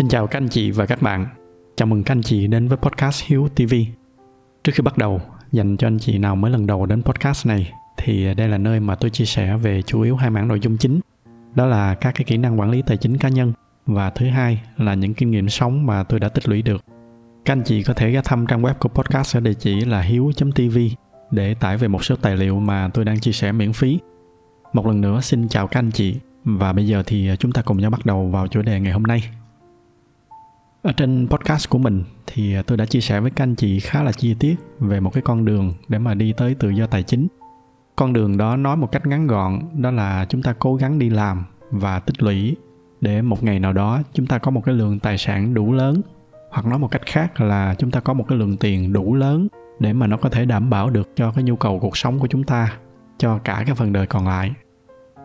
Xin chào các anh chị và các bạn. Chào mừng các anh chị đến với podcast Hiếu TV. Trước khi bắt đầu, dành cho anh chị nào mới lần đầu đến podcast này thì đây là nơi mà tôi chia sẻ về chủ yếu hai mảng nội dung chính. Đó là các cái kỹ năng quản lý tài chính cá nhân và thứ hai là những kinh nghiệm sống mà tôi đã tích lũy được. Các anh chị có thể ghé thăm trang web của podcast ở địa chỉ là hiếu.tv để tải về một số tài liệu mà tôi đang chia sẻ miễn phí. Một lần nữa xin chào các anh chị và bây giờ thì à, chúng ta cùng nhau bắt đầu vào chủ đề ngày hôm nay ở trên podcast của mình thì tôi đã chia sẻ với các anh chị khá là chi tiết về một cái con đường để mà đi tới tự do tài chính. Con đường đó nói một cách ngắn gọn, đó là chúng ta cố gắng đi làm và tích lũy để một ngày nào đó chúng ta có một cái lượng tài sản đủ lớn. Hoặc nói một cách khác là chúng ta có một cái lượng tiền đủ lớn để mà nó có thể đảm bảo được cho cái nhu cầu cuộc sống của chúng ta, cho cả cái phần đời còn lại.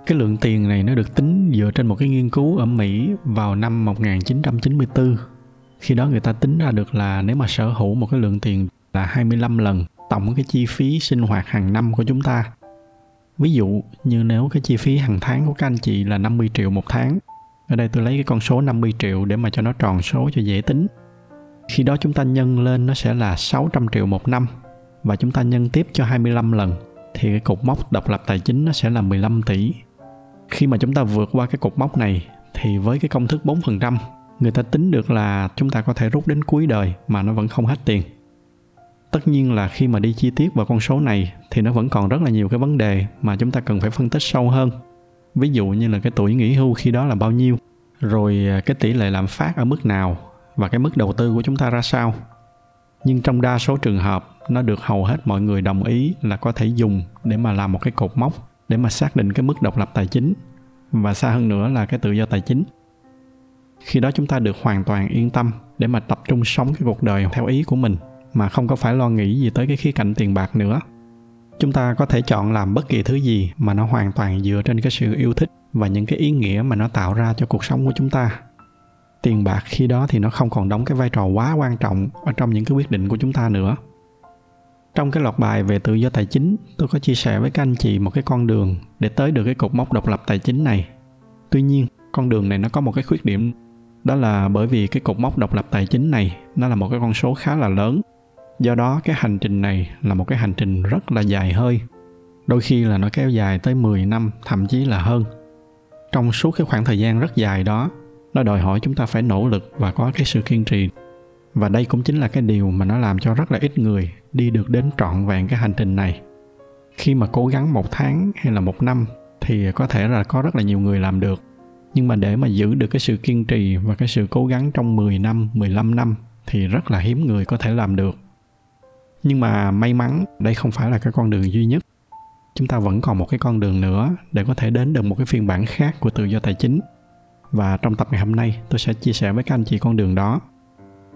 Cái lượng tiền này nó được tính dựa trên một cái nghiên cứu ở Mỹ vào năm 1994 khi đó người ta tính ra được là nếu mà sở hữu một cái lượng tiền là 25 lần tổng cái chi phí sinh hoạt hàng năm của chúng ta. Ví dụ như nếu cái chi phí hàng tháng của các anh chị là 50 triệu một tháng. Ở đây tôi lấy cái con số 50 triệu để mà cho nó tròn số cho dễ tính. Khi đó chúng ta nhân lên nó sẽ là 600 triệu một năm và chúng ta nhân tiếp cho 25 lần thì cái cột mốc độc lập tài chính nó sẽ là 15 tỷ. Khi mà chúng ta vượt qua cái cột mốc này thì với cái công thức 4% người ta tính được là chúng ta có thể rút đến cuối đời mà nó vẫn không hết tiền. Tất nhiên là khi mà đi chi tiết vào con số này thì nó vẫn còn rất là nhiều cái vấn đề mà chúng ta cần phải phân tích sâu hơn. Ví dụ như là cái tuổi nghỉ hưu khi đó là bao nhiêu, rồi à, cái tỷ lệ lạm phát ở mức nào và cái mức đầu tư của chúng ta ra sao. Nhưng trong đa số trường hợp, nó được hầu hết mọi người đồng ý là có thể dùng để mà làm một cái cột mốc, để mà xác định cái mức độc lập tài chính. Và xa hơn nữa là cái tự do tài chính khi đó chúng ta được hoàn toàn yên tâm để mà tập trung sống cái cuộc đời theo ý của mình, mà không có phải lo nghĩ gì tới cái khía cạnh tiền bạc nữa. Chúng ta có thể chọn làm bất kỳ thứ gì mà nó hoàn toàn dựa trên cái sự yêu thích và những cái ý nghĩa mà nó tạo ra cho cuộc sống của chúng ta. Tiền bạc khi đó thì nó không còn đóng cái vai trò quá quan trọng ở trong những cái quyết định của chúng ta nữa. Trong cái loạt bài về tự do tài chính, tôi có chia sẻ với các anh chị một cái con đường để tới được cái cột mốc độc lập tài chính này. Tuy nhiên, con đường này nó có một cái khuyết điểm đó là bởi vì cái cột mốc độc lập tài chính này, nó là một cái con số khá là lớn. Do đó, cái hành trình này là một cái hành trình rất là dài hơi. Đôi khi là nó kéo dài tới 10 năm, thậm chí là hơn. Trong suốt cái khoảng thời gian rất dài đó, nó đòi hỏi chúng ta phải nỗ lực và có cái sự kiên trì. Và đây cũng chính là cái điều mà nó làm cho rất là ít người đi được đến trọn vẹn cái hành trình này. Khi mà cố gắng một tháng hay là một năm thì có thể là có rất là nhiều người làm được nhưng mà để mà giữ được cái sự kiên trì và cái sự cố gắng trong 10 năm, 15 năm thì rất là hiếm người có thể làm được. Nhưng mà may mắn đây không phải là cái con đường duy nhất. Chúng ta vẫn còn một cái con đường nữa để có thể đến được một cái phiên bản khác của tự do tài chính. Và trong tập ngày hôm nay tôi sẽ chia sẻ với các anh chị con đường đó.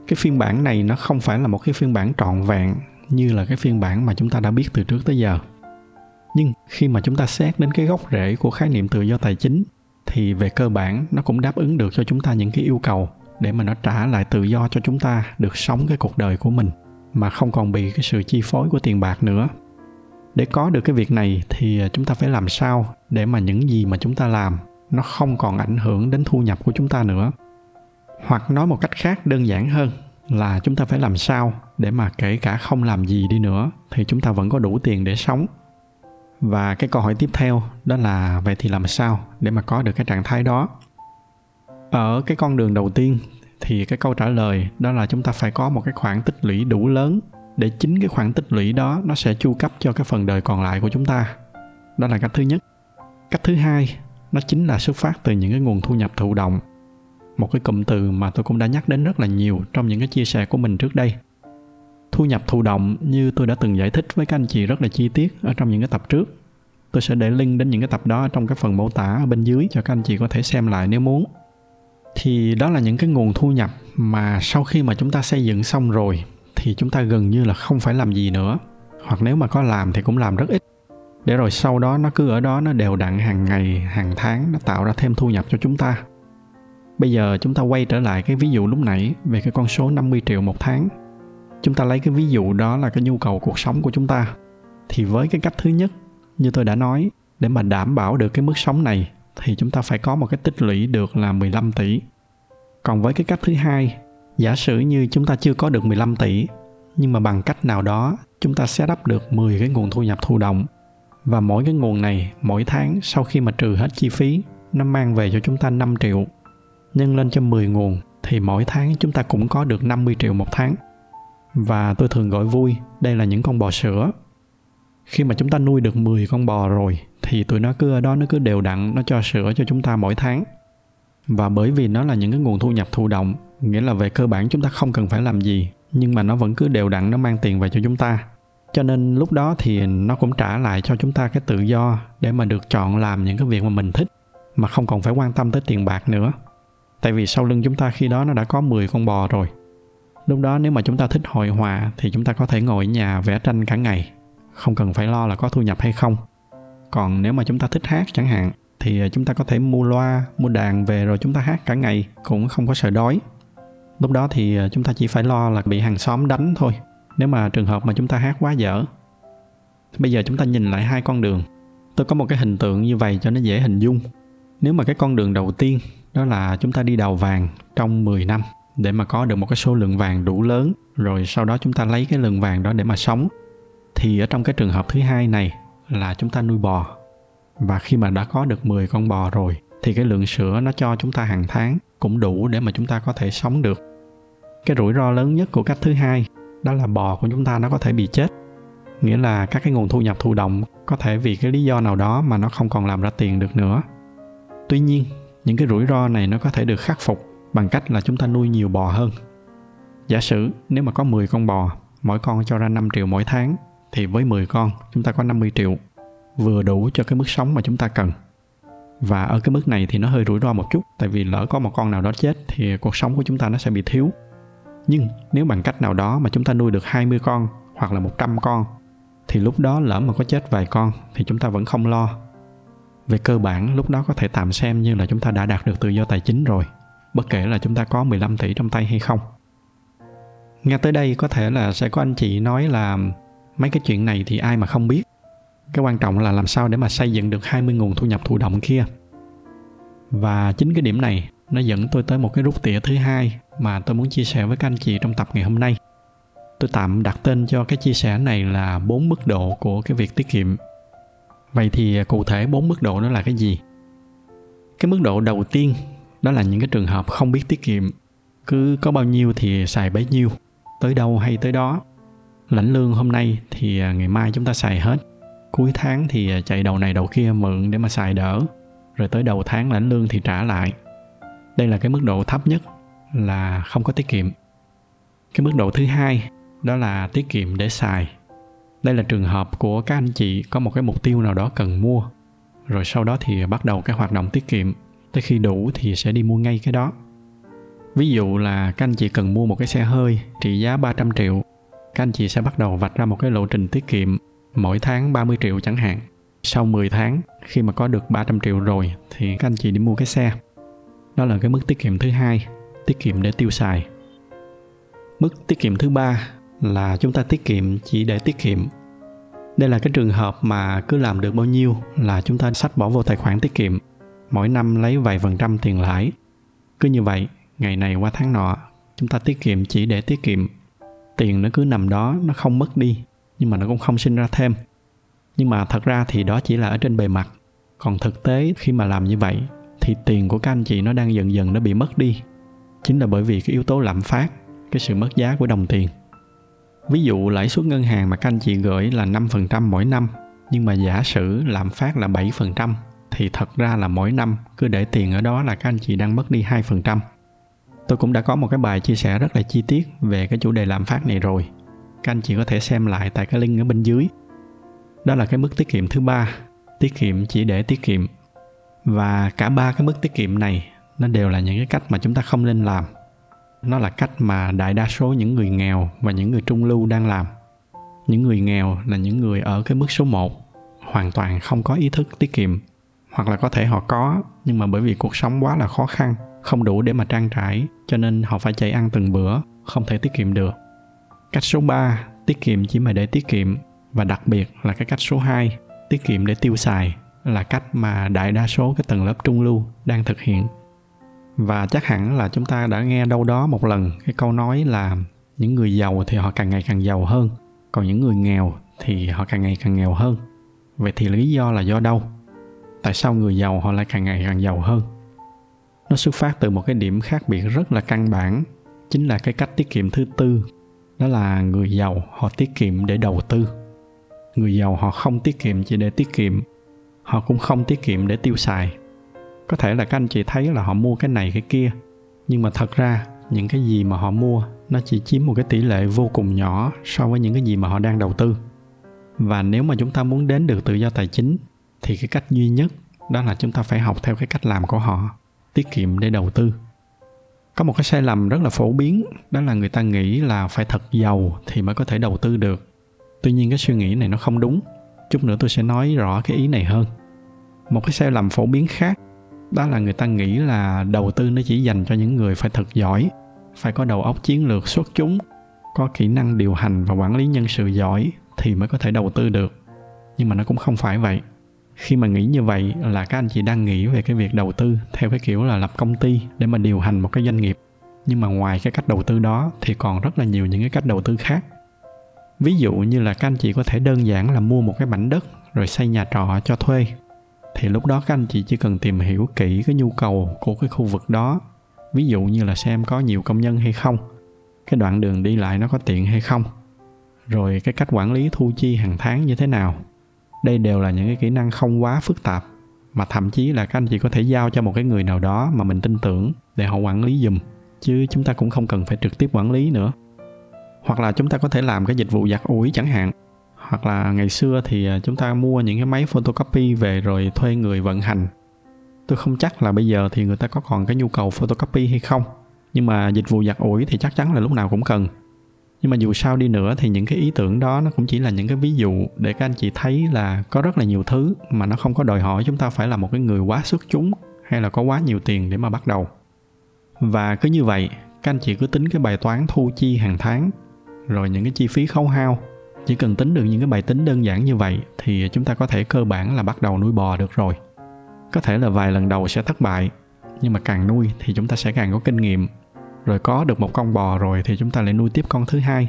Cái phiên bản này nó không phải là một cái phiên bản trọn vẹn như là cái phiên bản mà chúng ta đã biết từ trước tới giờ. Nhưng khi mà chúng ta xét đến cái gốc rễ của khái niệm tự do tài chính thì về cơ bản nó cũng đáp ứng được cho chúng ta những cái yêu cầu để mà nó trả lại tự do cho chúng ta được sống cái cuộc đời của mình, mà không còn bị cái sự chi phối của tiền bạc nữa. Để có được cái việc này thì chúng ta phải làm sao để mà những gì mà chúng ta làm nó không còn ảnh hưởng đến thu nhập của chúng ta nữa? Hoặc nói một cách khác đơn giản hơn là chúng ta phải làm sao để mà kể cả không làm gì đi nữa thì chúng ta vẫn có đủ tiền để sống và cái câu hỏi tiếp theo đó là, vậy thì làm sao để mà có được cái trạng thái đó? Ở cái con đường đầu tiên thì cái câu trả lời đó là chúng ta phải có một cái khoản tích lũy đủ lớn để chính cái khoản tích lũy đó nó sẽ chu cấp cho cái phần đời còn lại của chúng ta. Đó là cách thứ nhất. Cách thứ hai, nó chính là xuất phát từ những cái nguồn thu nhập thụ động. Một cái cụm từ mà tôi cũng đã nhắc đến rất là nhiều trong những cái chia sẻ của mình trước đây thu nhập thụ động như tôi đã từng giải thích với các anh chị rất là chi tiết ở trong những cái tập trước. Tôi sẽ để link đến những cái tập đó trong cái phần mô tả ở bên dưới cho các anh chị có thể xem lại nếu muốn. Thì đó là những cái nguồn thu nhập mà sau khi mà chúng ta xây dựng xong rồi thì chúng ta gần như là không phải làm gì nữa. Hoặc nếu mà có làm thì cũng làm rất ít. Để rồi sau đó nó cứ ở đó, nó đều đặn hàng ngày, hàng tháng, nó tạo ra thêm thu nhập cho chúng ta. Bây giờ chúng ta quay trở lại cái ví dụ lúc nãy về cái con số 50 triệu một tháng chúng ta lấy cái ví dụ đó là cái nhu cầu cuộc sống của chúng ta. Thì với cái cách thứ nhất như tôi đã nói để mà đảm bảo được cái mức sống này thì chúng ta phải có một cái tích lũy được là 15 tỷ. Còn với cái cách thứ hai, giả sử như chúng ta chưa có được 15 tỷ, nhưng mà bằng cách nào đó chúng ta sẽ đắp được 10 cái nguồn thu nhập thụ động. Và mỗi cái nguồn này mỗi tháng sau khi mà trừ hết chi phí nó mang về cho chúng ta 5 triệu. Nhân lên cho 10 nguồn thì mỗi tháng chúng ta cũng có được 50 triệu một tháng. Và tôi thường gọi vui, đây là những con bò sữa. Khi mà chúng ta nuôi được 10 con bò rồi thì tụi nó cứ ở đó nó cứ đều đặn nó cho sữa cho chúng ta mỗi tháng. Và bởi vì nó là những cái nguồn thu nhập thụ động, nghĩa là về cơ bản chúng ta không cần phải làm gì, nhưng mà nó vẫn cứ đều đặn nó mang tiền về cho chúng ta. Cho nên lúc đó thì nó cũng trả lại cho chúng ta cái tự do để mà được chọn làm những cái việc mà mình thích mà không còn phải quan tâm tới tiền bạc nữa tại vì sau lưng chúng ta khi đó nó đã có 10 con bò rồi lúc đó nếu mà chúng ta thích hội họa thì chúng ta có thể ngồi ở nhà vẽ tranh cả ngày. Không cần phải lo là có thu nhập hay không. Còn nếu mà chúng ta thích hát chẳng hạn thì ờ, chúng ta có thể mua loa, mua đàn về rồi chúng ta hát cả ngày, cũng không có sợ đói. Lúc đó thì ờ, chúng ta chỉ phải lo là bị hàng xóm đánh thôi. Nếu mà trường hợp mà chúng ta hát quá dở, bây giờ chúng ta nhìn lại hai con đường. Tôi có một cái hình tượng như vậy cho nó dễ hình dung. Nếu mà cái con đường đầu tiên đó là chúng ta đi đào vàng trong 10 năm để mà có được một cái số lượng vàng đủ lớn. Rồi sau đó chúng ta lấy cái lượng vàng đó để mà sống. Thì ở trong cái trường hợp thứ hai này là chúng ta nuôi bò. Và khi mà đã có được 10 con bò rồi, thì cái lượng sữa nó cho chúng ta hàng tháng cũng đủ để mà chúng ta có thể sống được. Cái rủi ro lớn nhất của cách thứ hai đó là bò của chúng ta nó có thể bị chết. Nghĩa là các cái nguồn thu nhập thụ động có thể vì cái lý do nào đó mà nó không còn làm ra tiền được nữa. Tuy nhiên, những cái rủi ro này nó có thể được khắc phục bằng cách là chúng ta nuôi nhiều bò hơn. Giả sử nếu mà có 10 con bò, mỗi con cho ra 5 triệu mỗi tháng, thì với 10 con chúng ta có 50 triệu, vừa đủ cho cái mức sống mà chúng ta cần. Và ở cái mức này thì nó hơi rủi ro một chút, tại vì lỡ có một con nào đó chết thì cuộc sống của chúng ta nó sẽ bị thiếu. Nhưng nếu bằng cách nào đó mà chúng ta nuôi được 20 con hoặc là 100 con thì lúc đó lỡ mà có chết vài con thì chúng ta vẫn không lo về cơ bản lúc đó có thể tạm xem như là chúng ta đã đạt được tự do tài chính rồi bất kể là chúng ta có 15 tỷ trong tay hay không. Nghe tới đây có thể là sẽ có anh chị nói là mấy cái chuyện này thì ai mà không biết. Cái quan trọng là làm sao để mà xây dựng được 20 nguồn thu nhập thụ động kia. Và chính cái điểm này, nó dẫn tôi tới một cái rút tỉa thứ hai mà tôi muốn chia sẻ với các anh chị trong tập ngày hôm nay. Tôi tạm đặt tên cho cái chia sẻ này là bốn mức độ của cái việc tiết kiệm. Vậy thì cụ thể bốn mức độ đó là cái gì? Cái mức độ đầu tiên đó là những cái trường hợp không biết tiết kiệm. Cứ có bao nhiêu thì xài bấy nhiêu. Tới đâu hay tới đó. Lãnh lương hôm nay thì à, ngày mai chúng ta xài hết. Cuối tháng thì à, chạy đầu này đầu kia mượn để mà xài đỡ. Rồi tới đầu tháng lãnh lương thì trả lại. Đây là cái mức độ thấp nhất là không có tiết kiệm. Cái mức độ thứ hai đó là tiết kiệm để xài. Đây là trường hợp của các anh chị có một cái mục tiêu nào đó cần mua. Rồi sau đó thì bắt đầu cái hoạt động tiết kiệm tới khi đủ thì sẽ đi mua ngay cái đó. Ví dụ là các anh chị cần mua một cái xe hơi trị giá 300 triệu, các anh chị sẽ bắt đầu vạch ra một cái lộ trình tiết kiệm, mỗi tháng 30 triệu chẳng hạn. Sau 10 tháng, khi mà có được 300 triệu rồi thì các anh chị đi mua cái xe. Đó là cái mức tiết kiệm thứ hai, tiết kiệm để tiêu xài. Mức tiết kiệm thứ ba là chúng ta tiết kiệm chỉ để tiết kiệm. Đây là cái trường hợp mà cứ làm được bao nhiêu là chúng ta sách bỏ vô tài khoản tiết kiệm mỗi năm lấy vài phần trăm tiền lãi. Cứ như vậy ngày này qua tháng nọ chúng ta tiết kiệm chỉ để tiết kiệm. Tiền nó cứ nằm đó nó không mất đi nhưng mà nó cũng không sinh ra thêm. Nhưng mà thật ra thì đó chỉ là ở trên bề mặt. Còn thực tế khi mà làm như vậy thì tiền của các anh chị nó đang dần dần nó bị mất đi. Chính là bởi vì cái yếu tố lạm phát cái sự mất giá của đồng tiền. Ví dụ lãi suất ngân hàng mà các anh chị gửi là 5% mỗi năm, nhưng mà giả sử lạm phát là 7% thì thật ra là mỗi năm cứ để tiền ở đó là các anh chị đang mất đi 2%. Tôi cũng đã có một cái bài chia sẻ rất là chi tiết về cái chủ đề lạm phát này rồi. Các anh chị có thể xem lại tại cái link ở bên dưới. Đó là cái mức tiết kiệm thứ ba, tiết kiệm chỉ để tiết kiệm. Và cả ba cái mức tiết kiệm này nó đều là những cái cách mà chúng ta không nên làm nó là cách mà đại đa số những người nghèo và những người trung lưu đang làm những người nghèo là những người ở cái mức số 1 hoàn toàn không có ý thức tiết kiệm hoặc là có thể họ có, nhưng mà bởi vì cuộc sống quá là khó khăn, không đủ để mà trang trải, cho nên họ phải chạy ăn từng bữa, không thể tiết kiệm được. Cách số 3 tiết kiệm chỉ mà để tiết kiệm, và đặc biệt là cái cách số 2 tiết kiệm để tiêu xài, là cách mà đại đa số cái tầng lớp trung lưu đang thực hiện. Và chắc hẳn là chúng ta đã nghe đâu đó một lần cái câu nói là những người giàu thì họ càng ngày càng giàu hơn, còn những người nghèo thì họ càng ngày càng nghèo hơn. Vậy thì lý do là do đâu? Tại sao người giàu họ lại càng ngày càng giàu hơn. Nó xuất phát từ một cái điểm khác biệt rất là căn bản, chính là cái cách tiết kiệm thứ tư, đó là người giàu họ tiết kiệm để đầu tư. Người giàu họ không tiết kiệm chỉ để tiết kiệm, họ cũng không tiết kiệm để tiêu xài. Có thể là các anh chị thấy là họ mua cái này, cái kia, nhưng mà thật ra, những cái gì mà họ mua, nó chỉ chiếm một cái tỷ lệ vô cùng nhỏ so với những cái gì mà họ đang đầu tư. Và nếu mà chúng ta muốn đến được tự do tài chính thì cái cách duy nhất đó là chúng ta phải học theo cái cách làm của họ, tiết kiệm để đầu tư. Có một cái sai lầm rất là phổ biến, đó là người ta nghĩ là phải thật giàu thì mới có thể đầu tư được. Tuy nhiên cái suy nghĩ này nó không đúng. Chút nữa tôi sẽ nói rõ cái ý này hơn. Một cái sai lầm phổ biến khác, đó là người ta nghĩ là đầu tư nó chỉ dành cho những người phải thật giỏi, phải có đầu óc chiến lược xuất chúng, có kỹ năng điều hành và quản lý nhân sự giỏi thì mới có thể đầu tư được. Nhưng mà nó cũng không phải vậy khi mà nghĩ như vậy là các anh chị đang nghĩ về cái việc đầu tư theo cái kiểu là lập công ty để mà điều hành một cái doanh nghiệp. Nhưng mà ngoài cái cách đầu tư đó thì còn rất là nhiều những cái cách đầu tư khác. Ví dụ như là các anh chị có thể đơn giản là mua một cái mảnh đất rồi xây nhà trọ cho thuê. Thì lúc đó các anh chị chỉ cần tìm hiểu kỹ cái nhu cầu của cái khu vực đó. Ví dụ như là xem có nhiều công nhân hay không, cái đoạn đường đi lại nó có tiện hay không, rồi cái cách quản lý thu chi hàng tháng như thế nào đây đều là những cái kỹ năng không quá phức tạp, mà thậm chí là các anh chị có thể giao cho một cái người nào đó mà mình tin tưởng để họ quản lý giùm, chứ chúng ta cũng không cần phải trực tiếp quản lý nữa. Hoặc là chúng ta có thể làm cái dịch vụ giặt ủi chẳng hạn. Hoặc là ngày xưa thì à, chúng ta mua những cái máy photocopy về rồi thuê người vận hành. Tôi không chắc là bây giờ thì người ta có còn cái nhu cầu photocopy hay không, nhưng mà dịch vụ giặt ủi thì chắc chắn là lúc nào cũng cần nhưng mà dù sao đi nữa thì những cái ý tưởng đó nó cũng chỉ là những cái ví dụ để các anh chị thấy là có rất là nhiều thứ mà nó không có đòi hỏi chúng ta phải là một cái người quá xuất chúng hay là có quá nhiều tiền để mà bắt đầu. Và cứ như vậy, các anh chị cứ tính cái bài toán thu chi hàng tháng, rồi những cái chi phí khấu hao. Chỉ cần tính được những cái bài tính đơn giản như vậy thì chúng ta có thể cơ bản là bắt đầu nuôi bò được rồi. Có thể là vài lần đầu sẽ thất bại, nhưng mà càng nuôi thì chúng ta sẽ càng có kinh nghiệm rồi có được một con bò rồi thì chúng ta lại nuôi tiếp con thứ hai.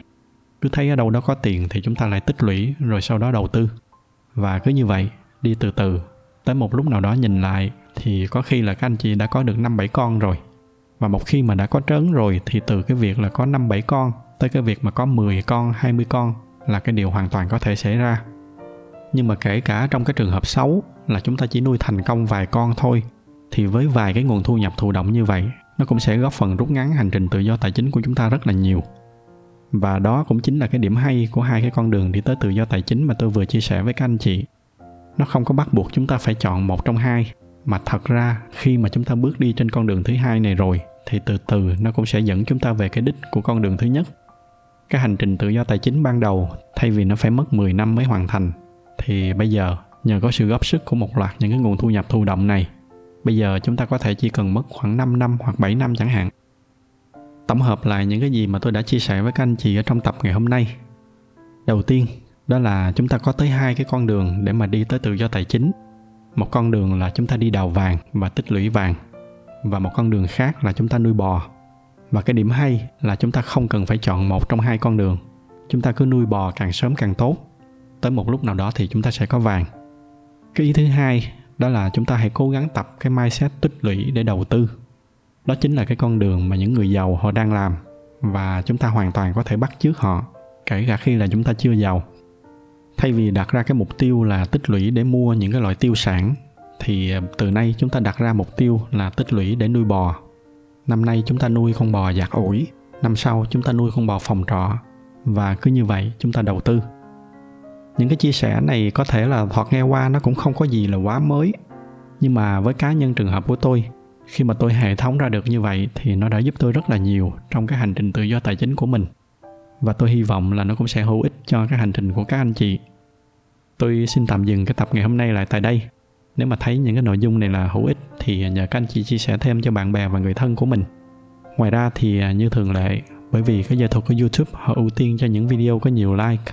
Cứ thấy ở đâu đó có tiền thì chúng ta lại tích lũy rồi sau đó đầu tư. Và cứ như vậy đi từ từ. Tới một lúc nào đó nhìn lại thì có khi là các anh chị đã có được năm bảy con rồi. Và một khi mà đã có trớn rồi thì từ cái việc là có năm bảy con tới cái việc mà có 10 con, 20 con là cái điều hoàn toàn có thể xảy ra. Nhưng mà kể cả trong cái trường hợp xấu là chúng ta chỉ nuôi thành công vài con thôi thì với vài cái nguồn thu nhập thụ động như vậy nó cũng sẽ góp phần rút ngắn hành trình tự do tài chính của chúng ta rất là nhiều. Và đó cũng chính là cái điểm hay của hai cái con đường đi tới tự do tài chính mà tôi vừa chia sẻ với các anh chị. Nó không có bắt buộc chúng ta phải chọn một trong hai, mà thật ra khi mà chúng ta bước đi trên con đường thứ hai này rồi, thì từ từ nó cũng sẽ dẫn chúng ta về cái đích của con đường thứ nhất. Cái hành trình tự do tài chính ban đầu, thay vì nó phải mất 10 năm mới hoàn thành, thì bây giờ nhờ có sự góp sức của một loạt những cái nguồn thu nhập thụ động này bây giờ chúng ta có thể chỉ cần mất khoảng 5 năm hoặc 7 năm chẳng hạn. Tổng hợp lại những cái gì mà tôi đã chia sẻ với các anh chị ở trong tập ngày hôm nay. Đầu tiên, đó là chúng ta có tới hai cái con đường để mà đi tới tự do tài chính. Một con đường là chúng ta đi đào vàng và tích lũy vàng, và một con đường khác là chúng ta nuôi bò. Và cái điểm hay là chúng ta không cần phải chọn một trong hai con đường. Chúng ta cứ nuôi bò càng sớm càng tốt. Tới một lúc nào đó thì chúng ta sẽ có vàng. Cái ý thứ hai đó là chúng ta hãy cố gắng tập cái mindset tích lũy để đầu tư. Đó chính là cái con đường mà những người giàu họ đang làm và chúng ta hoàn toàn có thể bắt chước họ, kể cả khi là chúng ta chưa giàu. Thay vì đặt ra cái mục tiêu là tích lũy để mua những cái loại tiêu sản, thì à, từ nay chúng ta đặt ra mục tiêu là tích lũy để nuôi bò. Năm nay chúng ta nuôi con bò giặt ủi, năm sau chúng ta nuôi con bò phòng trọ và cứ như vậy chúng ta đầu tư những cái chia sẻ này có thể là thoạt nghe qua nó cũng không có gì là quá mới. Nhưng mà với cá nhân trường hợp của tôi, khi mà tôi hệ thống ra được như vậy thì nó đã giúp tôi rất là nhiều trong cái hành trình tự do tài chính của mình. Và tôi hy vọng là nó cũng sẽ hữu ích cho cái hành trình của các anh chị. Tôi xin tạm dừng cái tập ngày hôm nay lại tại đây. Nếu mà thấy những cái nội dung này là hữu ích thì nhờ các anh chị chia sẻ thêm cho bạn bè và người thân của mình. Ngoài ra thì à, như thường lệ, bởi vì cái giải thuật của youtube họ ưu tiên cho những video có nhiều like